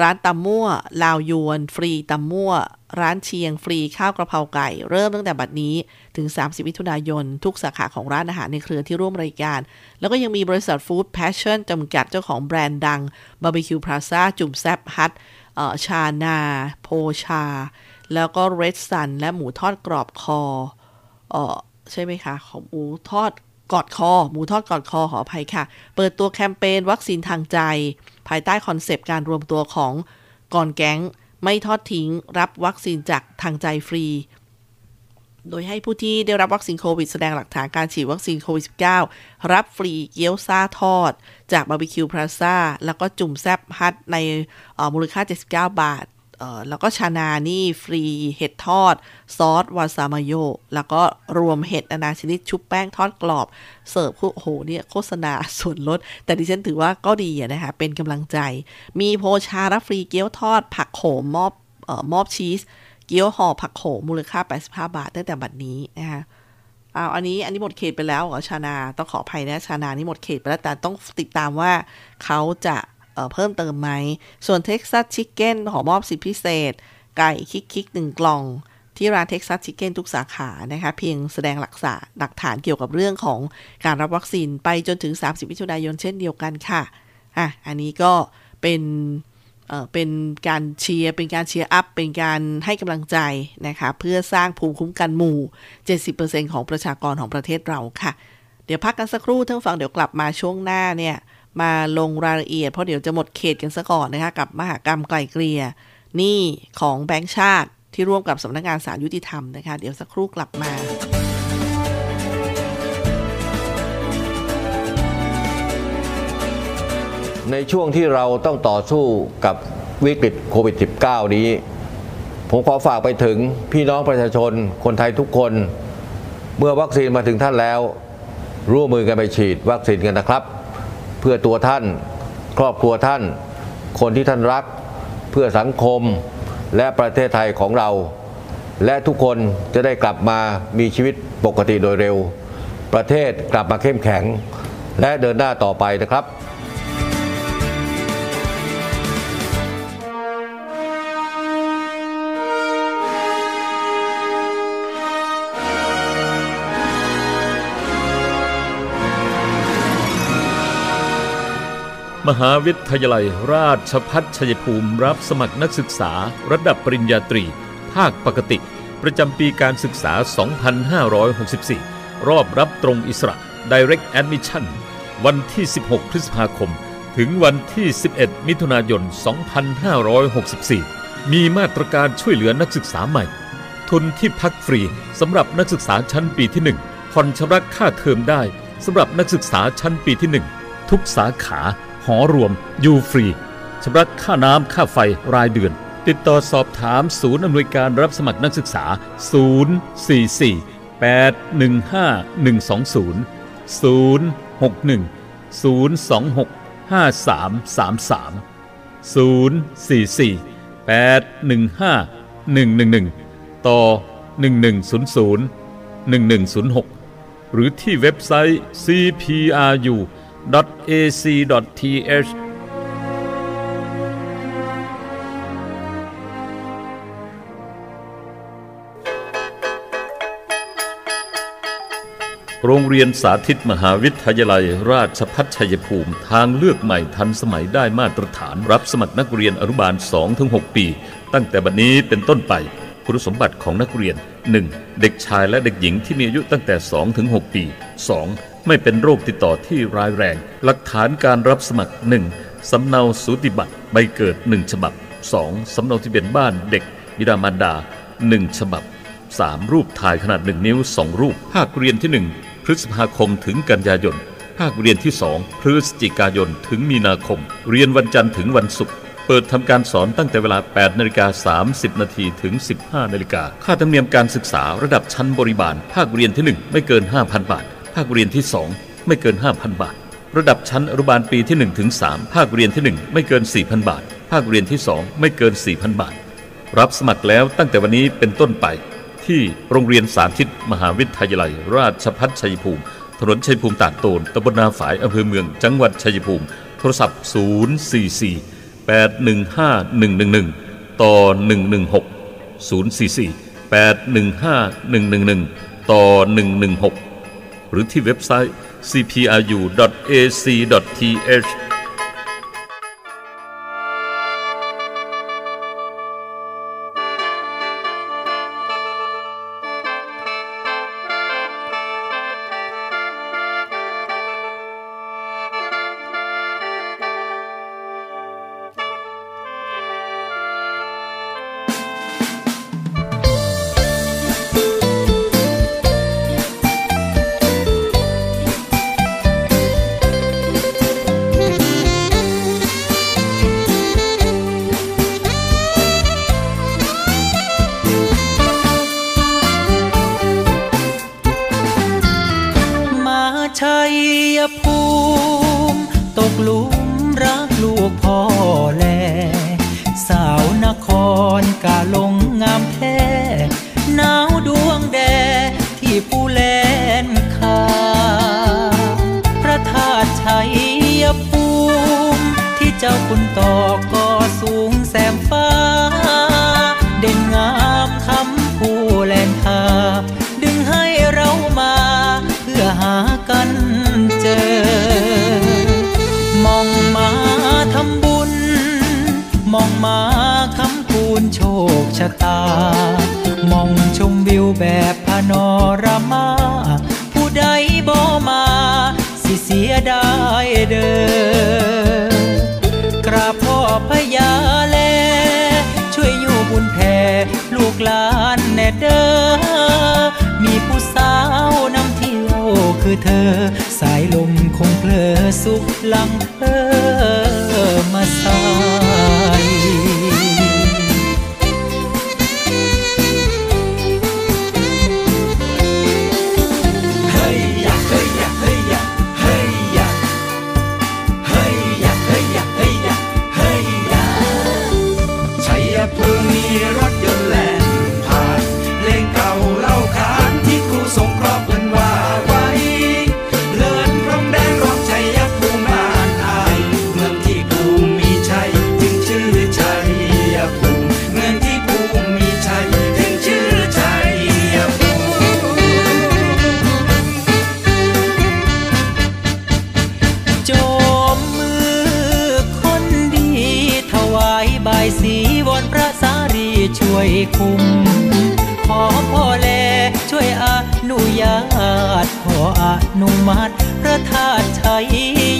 Speaker 1: ร้านตำมั่วลาวญวน ฟรีตำมั่ว ร้านเขียงฟรีข้าวกระเพราไก่ เริ่มตั้งแต่บัดนี้ถึง 30มิถุนายน ทุกสาขาของร้านอาหารในเครือที่ร่วมรายการ แล้วก็ยังมีบริษัทฟู้ดแพชชั่นจำกัดเจ้าของแบรนด์ดังบาร์บีคิวพลาซ่าจุ่มแซบฮัทชานา โพชา แล้วก็เรดซันและหมูทอดกรอบคอออใช่ไหมคะ ของหมูทอดกอดคอ หมูทอดกอดคอขออภัยค่ะ เปิดตัวแคมเปญวัคซีนทางใจ ภายใต้คอนเซปต์การรวมตัวของก๊อนแก๊ง ไม่ทอดทิ้งรับวัคซีนจากทางใจฟรี โดยให้ผู้ที่ได้รับวัคซีนโควิดแสดงหลักฐานการฉีดวัคซีนโควิด -19 รับฟรีเกี๊ยวซาทอด จากบาร์บีคิวพลาซ่าแล้วก็จุ่มแซบฮัทในมูลค่า 79 บาท แล้วก็ชานานี่ฟรีเห็ดทอด ซอสวาซามาโย แล้วก็รวมเห็ดนานาชนิดชุบแป้งทอดกรอบ เสิร์ฟคู่โอ้โหเนี่ยโฆษณาส่วนลด แต่ดิฉันถือว่าก็ดีนะคะ เป็นกำลังใจ มีโพชารับฟรีเกี๊ยวทอด ผักโขมอบเอ่ออบชีส เกี๊ยวห่อผักโขมมูลค่า 85 บาทตั้งแต่บัดนี้นะคะเอาอันนี้อันนี้หมดเขตไปแล้วเหรอชานาต้องขออภัยนะชานานี่หมดเขตไปแล้วแต่ต้องติดตามว่าเขาจะ เเพิ่มเติมไหม ส่วนเท็กซัสชิคเก้นขอมอบสิทธิพิเศษ ไก่คิกคิกหนึ่งกล่อง ที่ร้านเท็กซัสชิคเก้นทุกสาขานะคะเพียงแสดงหลักษาหลักฐานเกี่ยวกับเรื่องของการรับวัคซีนไปจนถึง 30มิถุนายนเช่นเดียวกันค่ะอะ อันนี้ก็เป็นเอ่อเป็นการเชียร์เป็นการเชียร์อัพ เป็นการให้กำลังใจนะคะ เพื่อสร้างภูมิคุ้มกันหมู่ 70%ของประชากรของประเทศเราค่ะ เดี๋ยวพักกันสักครู่ท่านฟังเดี๋ยวกลับมาช่วงหน้าเนี่ย มาลงรายละเอียดเพราะเดี๋ยวจะหมดเขตกันซะก่อนนะคะกับมหากรรมไกลเกลี่ยหนี้ของแบงก์ชาติที่ร่วมกับสำนักงานศาลยุติธรรมนะคะ เดี๋ยวสักครู่กลับมา
Speaker 2: ในช่วงที่เราต้องต่อสู้กับวิกฤตโควิด -19 นี้ ผมขอฝากไปถึงพี่น้องประชาชนคนไทยทุกคน เมื่อวัคซีนมาถึงท่านแล้ว ร่วมมือกันไปฉีดวัคซีนกันนะครับ พื่อตัวท่าน ครอบครัวท่าน คนที่ท่านรัก เพื่อสังคมและประเทศไทยของเรา และทุกคนจะได้กลับมามีชีวิตปกติโดยเร็ว ประเทศกลับมาเข้มแข็ง และเดินหน้าต่อไปนะครับ
Speaker 3: มหาวิทยาลัยราชพัฒชัยภูมิรับสมัครนักศึกษาระดับปริญญาตรี ภาคปกติ ประจำปีการศึกษา 2564 รอบรับตรงอิสระ Direct Admission วันที่ 16 พฤษภาคม ถึงวันที่ 11 มิถุนายน 2564 มีมาตรการช่วยเหลือนักศึกษาใหม่ ทุนที่พักฟรีสำหรับนักศึกษาชั้นปีที่ 1 ผ่อนชำระค่าเทอมได้สำหรับนักศึกษาชั้นปีที่ 1 ทุกสาขา หอรวม อยู่ฟรีชำระค่าน้ำค่าไฟรายเดือน ติดต่อสอบถามศูนย์อำนวยการรับสมัครนักศึกษา 044 815 120 061 026 5333 044 815 111 ต่อ 1100 1106 หรือที่เว็บไซต์ CPRU cpru.ac.th โรงเรียนสาธิตมหาวิทยาลัยราชพัฒชัยภูมิทางเลือกใหม่ทันสมัยได้มาตรฐานรับสมัครนักเรียนอนุบาล 2-6 ปี ตั้งแต่บัดนี้เป็นต้นไปคุณสมบัติของนักเรียน 1. เด็กชายและเด็กหญิงที่มีอายุตั้งแต่ 2-6 ปี 2. ไม่เป็นโรคติดต่อที่ร้ายแรง หลักฐานการรับสมัคร 1. สำเนาสูติบัตรใบเกิด 1 ฉบับ 2. สำเนาทะเบียนบ้านเด็กบิดามารดา 1 ฉบับ 3. รูปถ่ายขนาด 1 นิ้ว 2 รูปภาคเรียนที่ 1 พฤษภาคมถึงกันยายนภาคเรียนที่ 2 พฤศจิกายนถึงมีนาคม เรียนวันจันทร์ถึงวันศุกร์เปิดทำการสอนตั้งแต่เวลา 8นาฬิกา30 นาทีถึง 15นาฬิกาค่าธรรมเนียมการศึกษาระดับชั้นบริบาล ภาคเรียนที่ 1 ไม่เกิน 5,000 บาทาคเรียนที่ 2 ไม่เกิน 5,000 บาท ระดับชั้นอนุบาลปีที่1ถึง3ภาคเรียนที่ 1 ไม่เกิน 4,000 บาท ภาคเรียนที่ 2 ไม่เกิน 4,000 บาท รับสมัครแล้วตั้งแต่วันนี้เป็นต้นไป ที่โรงเรียนสาธิต มหาวิทยาลัย ราชพัฒชัยภูมิ ถนนชัยภูมิตากโตนตำบลนาฝายอำเภอเมือง จังหวัดชัยภูมิ โทรศัพท์ 044 815 111 ต่อ 116 044 815 111 ต่อ 116 หรือที่เว็บไซต์ cpru.ac.th
Speaker 6: สิเสี
Speaker 7: ยดายเด้อกราบพ่อพญาแล ช่วยอยู่บุญแผ่ลูกหลานแน่เด้อ มีผู้สาวนำเที่ยวคือเธอ สายลมคงเพลอสุขลังเธอ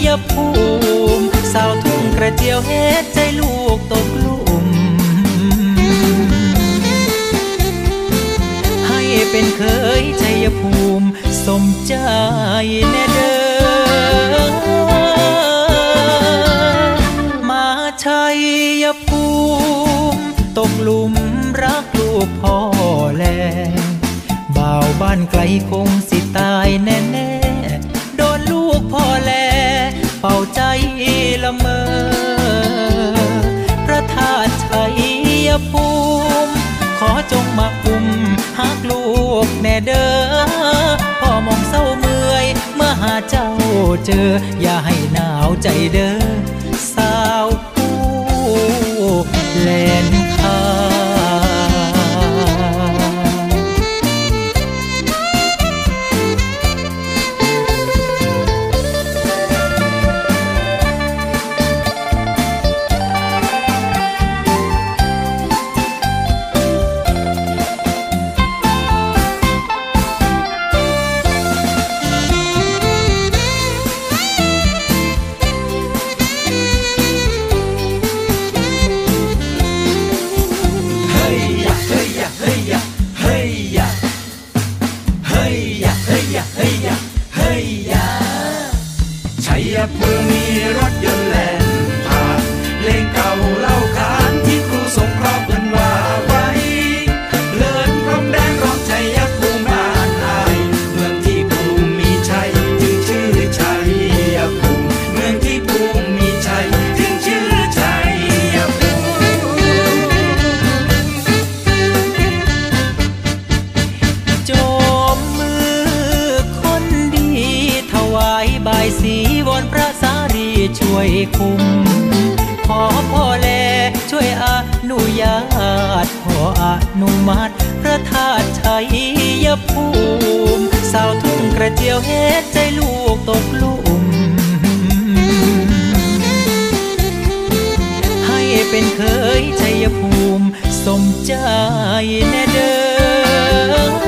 Speaker 7: ย
Speaker 8: ภูมิสาวทุ่ง
Speaker 7: กระเจียวเฮ็ดใจลูกตกหลุมให้เป็นเคยชัยภูมิสมใจแน่เด้อมาชัยภูมิตกหลุมรักลูกพ่อแลบ่าวบ้านไกลคงสิตายแน่ พ่อแลเป่าใจละเมอ พระธาตุชัยภูมิ ขอจงมาคุมหักลูกแน่เด้อพ่อมองเศร้าเมื่อย เมื่อหาเจ้าเจอ อย่าให้หนาวใจ
Speaker 8: เด้
Speaker 7: อ เป็นเคยชัยภูมิ สมใจแน่เด้อ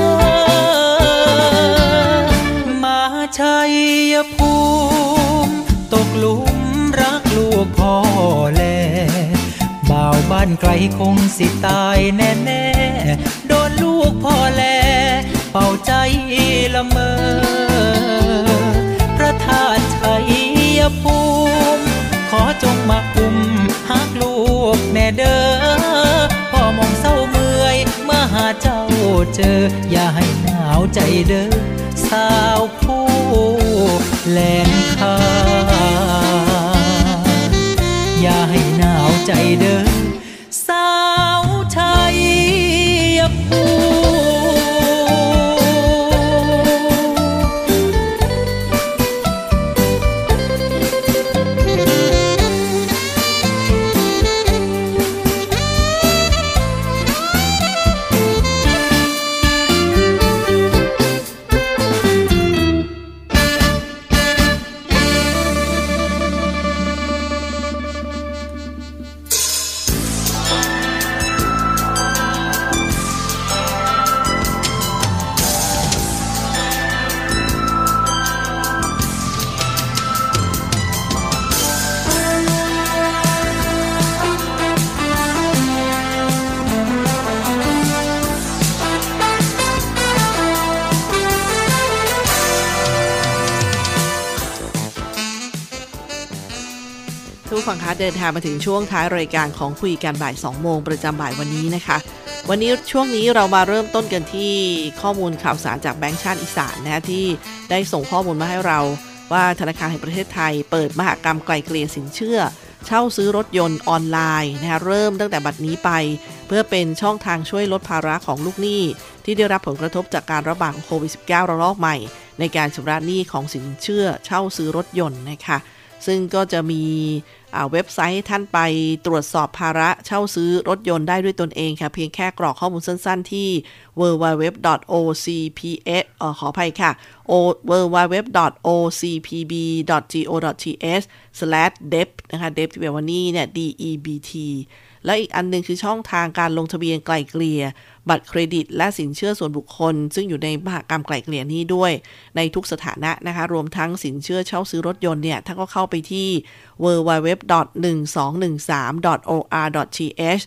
Speaker 7: มาชัยภูมิ ตกหลุมรักลูกพ่อแลบ่าวบ้านไกลคงสิตายแน่แน่โดนลูกพ่อแล เป่าใจละเมอพระธาตุชัยภูมิ จงมาคุมหักลูกแน่เด้อพ่อมองเศร้าเมื่อยเมื่อหาเจ้าเจอ อย่าให้หนาวใจเด้อสาวผู้แลนคาอย่าให้หนาวใจเด้อ
Speaker 8: เดิ
Speaker 1: นทางมาถึงช่วงท้ายรายการของคุยกันบ่าย 2 โมงประจำบ่ายวันนี้นะคะ วันนี้ช่วงนี้เรามาเริ่มต้นกันที่ข้อมูลข่าวสารจากแบงก์ชาติอีสานนะที่ได้ส่งข้อมูลมาให้เราว่าธนาคารแห่งประเทศไทย เปิดมหากรรมไกลเกลี่ยสินเชื่อ เช่าซื้อรถยนต์ออนไลน์นะคะเริ่มตั้งแต่บัดนี้ไป เพื่อเป็นช่องทางช่วยลดภาระของลูกหนี้ ที่ได้รับผลกระทบจากการระบาดของโควิด -19 ระลอกใหม่ ในการชำระหนี้ของสินเชื่อ เช่าซื้อรถยนต์นะคะซึ่งก็จะมี เว็บไซต์ให้ท่านไปตรวจสอบภาระเช่าซื้อรถยนต์ได้ด้วยตนเองค่ะ เพียงแค่กรอกข้อมูลสั้นๆ ที่ www.ocps เออขออภัยค่ะ www.ocpb.go.th/debt นะคะ debt ที่แปลว่านี่เนี่ย debt และอีกอันหนึงคือช่องทางการลงทะเบียนไกลเกลี่ย บัตรเครดิต และสินเชื่อส่วนบุคคล ซึ่งอยู่ในมหากรรมไกลเกลี่ยนี้ด้วย ในทุกสถานะนะคะ รวมทั้งสินเชื่อเช่าซื้อรถยนต์เนี่ยท่านก็เข้าไปที่ www.1213.or.th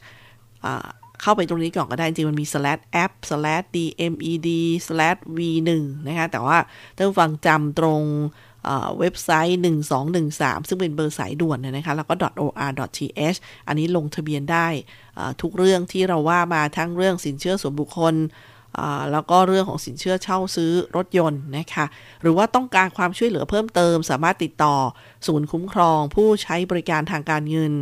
Speaker 1: เข้าไปตรงนี้ก่อนก็ได้จริงมันมี slash app slash dmed slash v1 นะคะแต่ว่าท่านฟังจำตรง เว็บไซต์ 1213 ซึ่งเป็นเบอร์สายด่วนนะคะ แล้วก็ .or.th อันนี้ลงทะเบียนได้ทุกเรื่องที่เราว่ามาทั้งเรื่องสินเชื่อส่วนบุคคล แล้วก็เรื่องของสินเชื่อเช่าซื้อรถยนต์นะคะ หรือว่าต้องการความช่วยเหลือเพิ่มเติม สามารถติดต่อ ศูนย์คุ้มครอง ผู้ใช้บริการทางการเงิน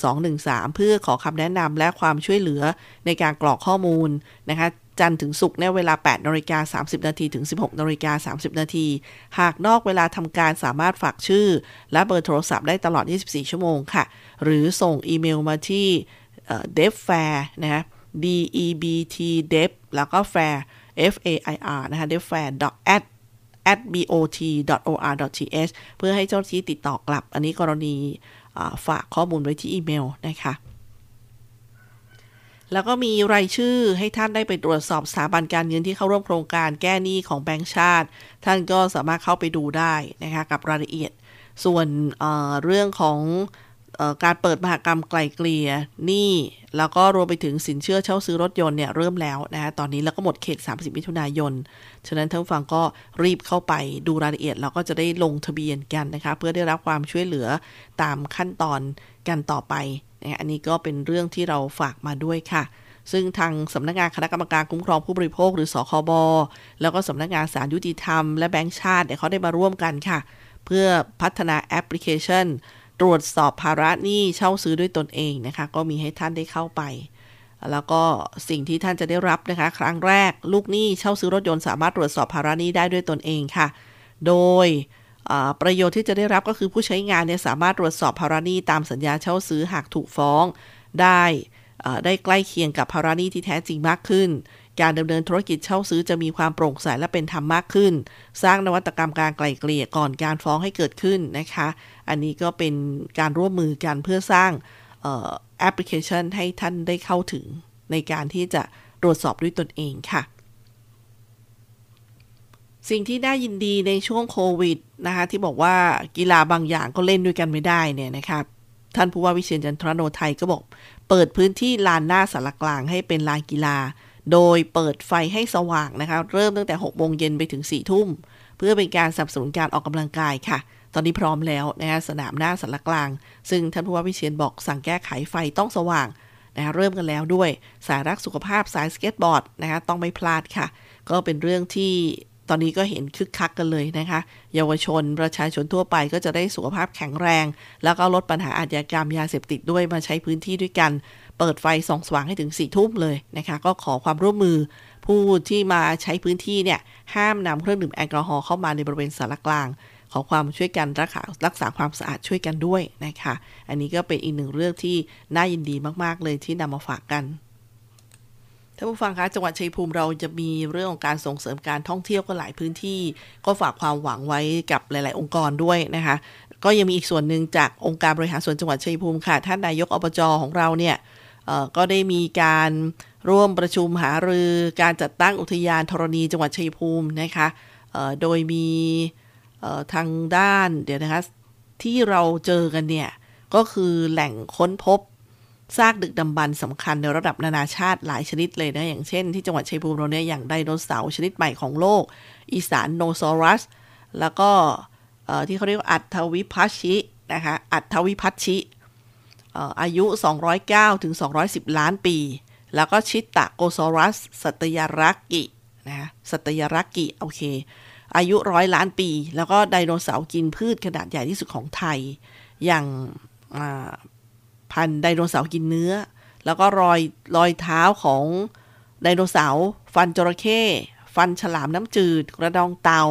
Speaker 1: 1213 เพื่อขอคำแนะนำและความช่วยเหลือในการกรอกข้อมูลนะคะจันทร์ถึงศุกร์ในเวลา 8นาฬิกา30 นาทีถึง 16นาฬิกา30 นาที หากนอกเวลาทำการสามารถฝากชื่อ และเบอร์โทรศัพท์ได้ตลอด 24 ชั่วโมงค่ะ หรือส่งอีเมลมาที่ d e b f a i r นะ d e b t d e b แล้วก็ fair f a i r นะคะ d e b f a i r at at bot.or.th เพื่อให้เจ้าหน้าที่ติดต่อกลับ อันนี้กรณีฝากข้อมูลไว้ที่อีเมลนะคะแล้วก็มีรายชื่อให้ท่านได้ไปตรวจสอบสถาบันการเงินที่เข้าร่วมโครงการแก้หนี้ของแบงก์ชาติ ท่านก็สามารถเข้าไปดูได้นะคะกับรายละเอียด ส่วนเเรื่องของ การเปิดมหกรรมไกลเกลี่ยหนี้แล้วก็รวมไปถึงสินเชื่อเช่าซื้อรถยนต์เนี่ยเริ่มแล้วนะคะตอนนี้แล้วก็หมดเขต 30 มิถุนายน ฉะนั้นท่านผู้ฟังก็รีบเข้าไปดูรายละเอียด แล้วก็จะได้ลงทะเบียนกันนะคะ เพื่อได้รับความช่วยเหลือตามขั้นตอนกันต่อไปนะอันนี้ก็เป็นเรื่องที่เราฝากมาด้วยค่ะ ซึ่งทางสำนักงานคณะกรรมการคุ้มครองผู้บริโภค หรือสคบแล้วก็สำนักงานสารยุติธรรมและแบงก์ชาติเนี่ยเขาได้มาร่วมกันค่ะ เพื่อพัฒนาแอปพลิเคชัน ตรวจสอบภาระหนี้เช่าซื้อด้วยตนเองนะคะ ก็มีให้ท่านได้เข้าไป แล้วก็สิ่งที่ท่านจะได้รับนะคะ ครั้งแรกลูกหนี้เช่าซื้อรถยนต์สามารถตรวจสอบภาระหนี้ได้ด้วยตนเองค่ะ โดยประโยชน์ที่จะได้รับก็คือผู้ใช้งานเนี่ยสามารถตรวจสอบภาระหนี้ตามสัญญาเช่าซื้อหากถูกฟ้องได้ได้ใกล้เคียงกับภาระหนี้ที่แท้จริงมากขึ้น การดำเนินธุรกิจเช่าซื้อจะมีความโปร่งใสและเป็นธรรมมากขึ้น สร้างนวัตกรรมการไกล่เกลี่ยก่อนการฟ้องให้เกิดขึ้นนะคะ อันนี้ก็เป็นการร่วมมือกันเพื่อสร้างแอปพลิเคชันให้ท่านได้เข้าถึงในการที่จะตรวจสอบด้วยตนเองค่ะ สิ่งที่น่ายินดีในช่วงโควิดนะคะที่บอกว่ากีฬาบางอย่างก็เล่นด้วยกันไม่ได้เนี่ยนะครับท่านผู้ว่าวิเชียรจันทรโนไทยก็บอก เปิดพื้นที่ลานหน้าสารกลางให้เป็นลานกีฬา โดยเปิดไฟให้สว่างนะคะ เริ่มตั้งแต่6โมงเย็นไปถึง4ทุ่ม เพื่อเป็นการสนับสนุนการออกกำลังกายค่ะ ตอนนี้พร้อมแล้วนะคะสนามหน้าศาลากลาง ซึ่งท่านผู้ว่าวิเชียรบอกสั่งแก้ไขไฟต้องสว่างนะคะเริ่มกันแล้วด้วย สายรักสุขภาพสายสเก็ตบอร์ดนะคะต้องไม่พลาดค่ะ ก็เป็นเรื่องที่ตอนนี้ก็เห็นคึกคักกันเลยนะคะ เยาวชนประชาชนทั่วไปก็จะได้สุขภาพแข็งแรง แล้วก็ลดปัญหาอาชญากรรมยาเสพติดด้วยมาใช้พื้นที่ด้วยกัน เปิดไฟส่องสว่างให้ถึงสี่ทุ่มเลยนะคะ ก็ขอความร่วมมือผู้ที่มาใช้พื้นที่เนี่ย ห้ามนำเครื่องดื่มแอลกอฮอล์เข้ามาในบริเวณสารกลาง ขอความช่วยกันรักษารักษาความสะอาดช่วยกันด้วยนะคะ อันนี้ก็เป็นอีกหนึ่งเรื่องที่น่ายินดีมาก ๆ เลยที่นำมาฝากกันท่านผู้ฟังคะจังหวัดชัยภูมิเราจะมีเรื่องของการส่งเสริมการท่องเที่ยวก็หลายพื้นที่ ก็ฝากความหวังไว้กับหลาย ๆ องค์กรด้วยนะคะ ก็ยังมีอีกส่วนหนึ่งจากองค์การบริหารส่วนจังหวัดชัยภูมิค่ะท่านนายกอบจของเราเนี่ย ก็ได้มีการร่วมประชุมหารือการจัดตั้งอุทยานธรณีจังหวัดชัยภูมินะคะโดยมีทางด้านเดี๋ยวนะคะที่เราเจอกันเนี่ย ก็คือแหล่งค้นพบซากดึกดำบรรพ์สำคัญในระดับนานาชาติหลายชนิดเลยนะ อย่างเช่นที่จังหวัดชัยภูมิเราเนี่ยอย่างไดโนเสาร์ชนิดใหม่ของโลก อีสานโนซอรัส แล้วก็ที่เขาเรียกว่าอัตวิพัชชินะคะอัฐวิพัชชิ อ่ออายุ 209 ถึง 210 ล้านปี แล้วก็ชิตะโกซอรัส สัตยารักกินะคะสัตยารักกิ โอเค อายุร้อยล้านปี แล้วก็ไดโนเสาร์กินพืชขนาดใหญ่ที่สุดของไทย อย่างาพันไดโนเสาร์กินเนื้อ แล้วก็รอยรอยเท้าของไดโนเสาร์ฟันจระเข้ฟันฉลามน้ำจืด กระดองเต่า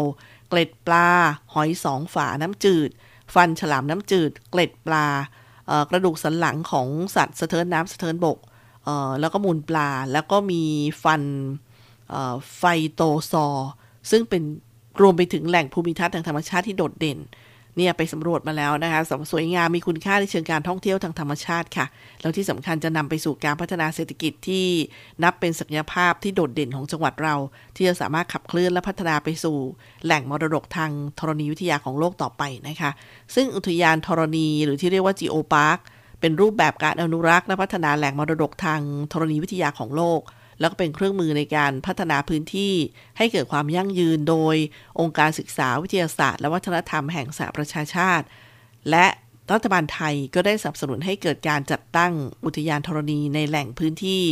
Speaker 1: เกล็ดปลา หอยสองฝาน้ำจืด ฟันฉลามน้ำจืด เกล็ดปลา กระดูกสันหลังของสัตว์สะเทินน้ำสะเทินบก แล้วก็มูลปลา แล้วก็มีฟันไฟโตซอ ซึ่งเป็นรวมไปถึงแหล่งภูมิทัศน์ทางธรรมชาติที่โดดเด่น เนี่ยไปสำรวจมาแล้วนะคะสสวยงามมีคุณค่าในเชิงการท่องเที่ยวทางธรรมชาติค่ะ แล้วที่สำคัญจะนำไปสู่การพัฒนาเศรษฐกิจที่นับเป็นศักยภาพที่โดดเด่นของจังหวัดเรา ที่จะสามารถขับเคลื่อนและพัฒนาไปสู่ แหล่งมรดกทางธรณีวิทยาของโลกต่อไปนะคะ ซึ่งอุทยานธรณีหรือที่เรียกว่า Geo Park เป็นรูปแบบการอนุรักษ์และพัฒนาแหล่งมรดกทางธรณีวิทยาของโลก แล้วก็เป็นเครื่องมือในการพัฒนาพื้นที่ให้เกิดความยั่งยืนโดยองค์การศึกษาวิทยาศาสตร์ และวัฒนธรรมแห่งสหประชาชาติ และรัฐบาลไทยก็ได้สนับสนุนให้เกิดการจัดตั้งอุทยานธรณีในแหล่งพื้นที่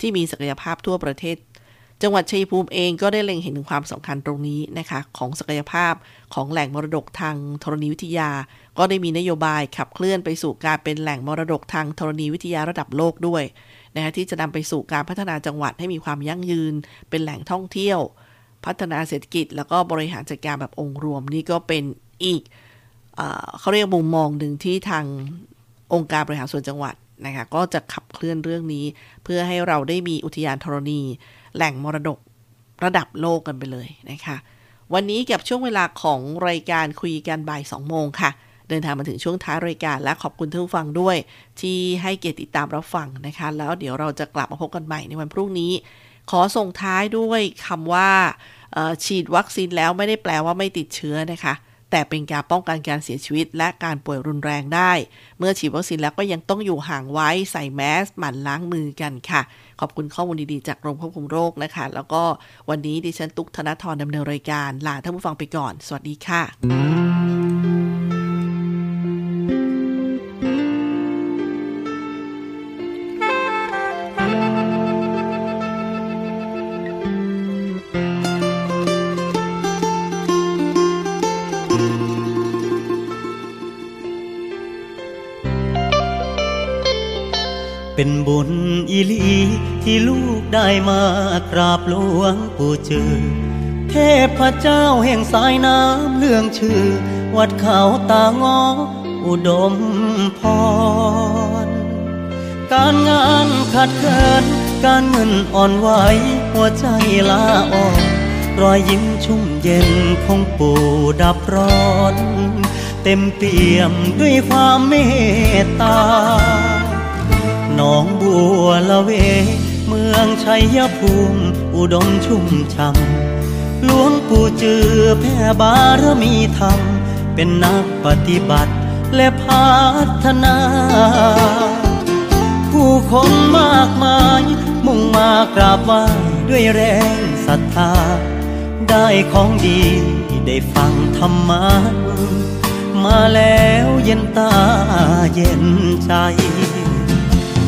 Speaker 1: ที่มีศักยภาพทั่วประเทศ จังหวัดชัยภูมิเองก็ได้เล็งเห็นถึงความสำคัญตรงนี้นะคะ ของศักยภาพของแหล่งมรดกทางธรณีวิทยา ก็ได้มีนโยบายขับเคลื่อนไปสู่การเป็นแหล่งมรดกทางธรณีวิทยาระดับโลกด้วย นะคะที่จะนำไปสู่การพัฒนาจังหวัดให้มีความยั่งยืน เป็นแหล่งท่องเที่ยว พัฒนาเศรษฐกิจ แล้วก็บริหารจัดการแบบองค์รวมนี่ก็เป็นอีกเอเขาเรียกมุมมองหนึ่งที่ทางองค์การบริหารส่วนจังหวัดนะคะก็จะขับเคลื่อนเรื่องนี้ เพื่อให้เราได้มีอุทยานธรณี แหล่งมรดกระดับโลกกันไปเลยนะคะ วันนี้กับช่วงเวลาของรายการคุยกันบ่าย2โมงค่ะ เดินทางมาถึงช่วงท้ายรายการ และขอบคุณท่านผู้ฟังด้วย ที่ให้เกียรติติดตามรับฟังนะคะ แล้วเดี๋ยวเราจะกลับมาพบกันใหม่ในวันพรุ่งนี้ ขอส่งท้ายด้วยคำว่าฉีดวัคซีนแล้วไม่ได้แปลว่าไม่ติดเชื้อนะคะ แต่เป็นการป้องกันการเสียชีวิต และการป่วยรุนแรงได้ เมื่อฉีดวัคซีนแล้วก็ยังต้องอยู่ห่างไว้ใส่แมสหมั่นล้างมือกันค่ะ ขอบคุณข้อมูลดีๆจากกรมควบคุมโรคนะคะ แล้วก็วันนี้ดิฉันตุ๊กธนทรดำเนินรายการลาท่านผู้ฟังไปก่อน สวัสดีค่ะ
Speaker 6: เป็นบุญอีลีที่ลูกได้มากราบหลวงปู่เจอเทพเจ้าแห่งสายน้ำเรื่องชื่อ วัดเขาตางออุดมพร การงานขาดเคินการเงินอ่อนไหวหัวใจลาอ่อนรอยยิ้มชุ่มเย็นของปู่ดับร้อน เต็มเปี่ยมด้วยความเมตตา หนองบัวละเว เมืองชัยภูมิ อุดมชุ่มช่ำหลวงปู่จือแผ่บารมีธรรม เป็นนักปฏิบัติและพัฒนา ผู้คนมากมาย มุ่งมากราบไหว้ด้วยแรงศรัทธา ได้ของดีได้ฟังธรรมะมาแล้วเย็นตาเย็นใจ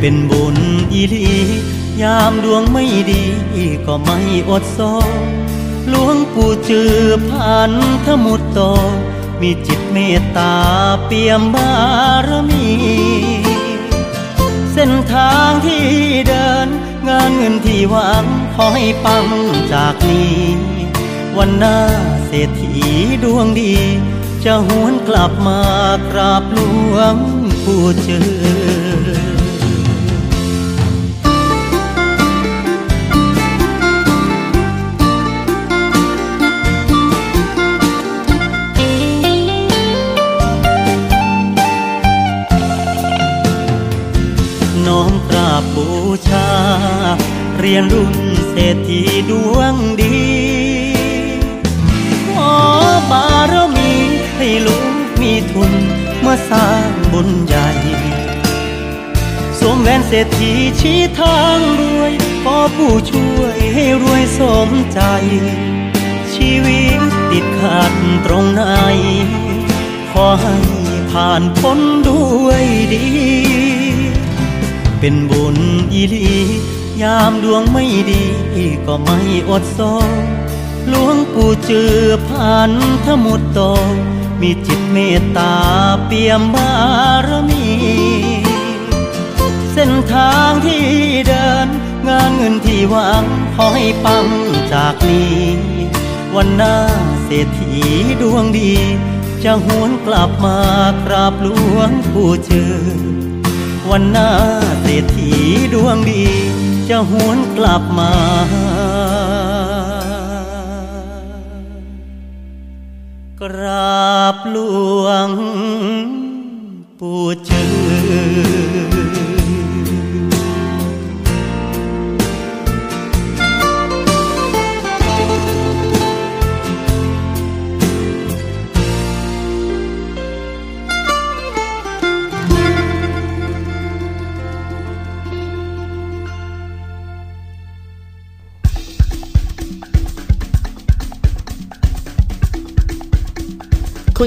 Speaker 6: เป็นบุญอีลี ยามดวงไม่ดีก็ไม่อดโซหลวงปู่จือผ่านทมุตโต มีจิตเมตตาเปี่ยมบารมี เส้นทางที่เดิน งานเงินที่หวังขอให้ปังจากนี้ วันหน้าเศรษฐีดวงดี จะหวนกลับมากราบหลวงปู่เจอ ยนรุ่นเศรษฐีดวงดี ขอบารมีให้ลูกมีทุนมาสร้างบุญใหญ่สวมแหวนเศรษฐีชี้ทางรวยขอผู้ช่วยให้รวยสมใจ ชีวิตติดขัดตรงไหน ขอให้ผ่านพ้นด้วยดี เป็นบุญอีลี ยามดวงไม่ดีก็ไม่อดโซหลวงปู่เจือพันธมุตโต มีจิตเมตตาเปี่ยมบารมี เส้นทางที่เดิน งานเงินที่หวังขอให้ปังจากนี้ วันหน้าเศรษฐีดวงดี จะหวนกลับมากราบหลวงปู่เจือวันหน้าเศรษฐีดวงดี จะหวนกลับมากราบหลวงปู่เจือ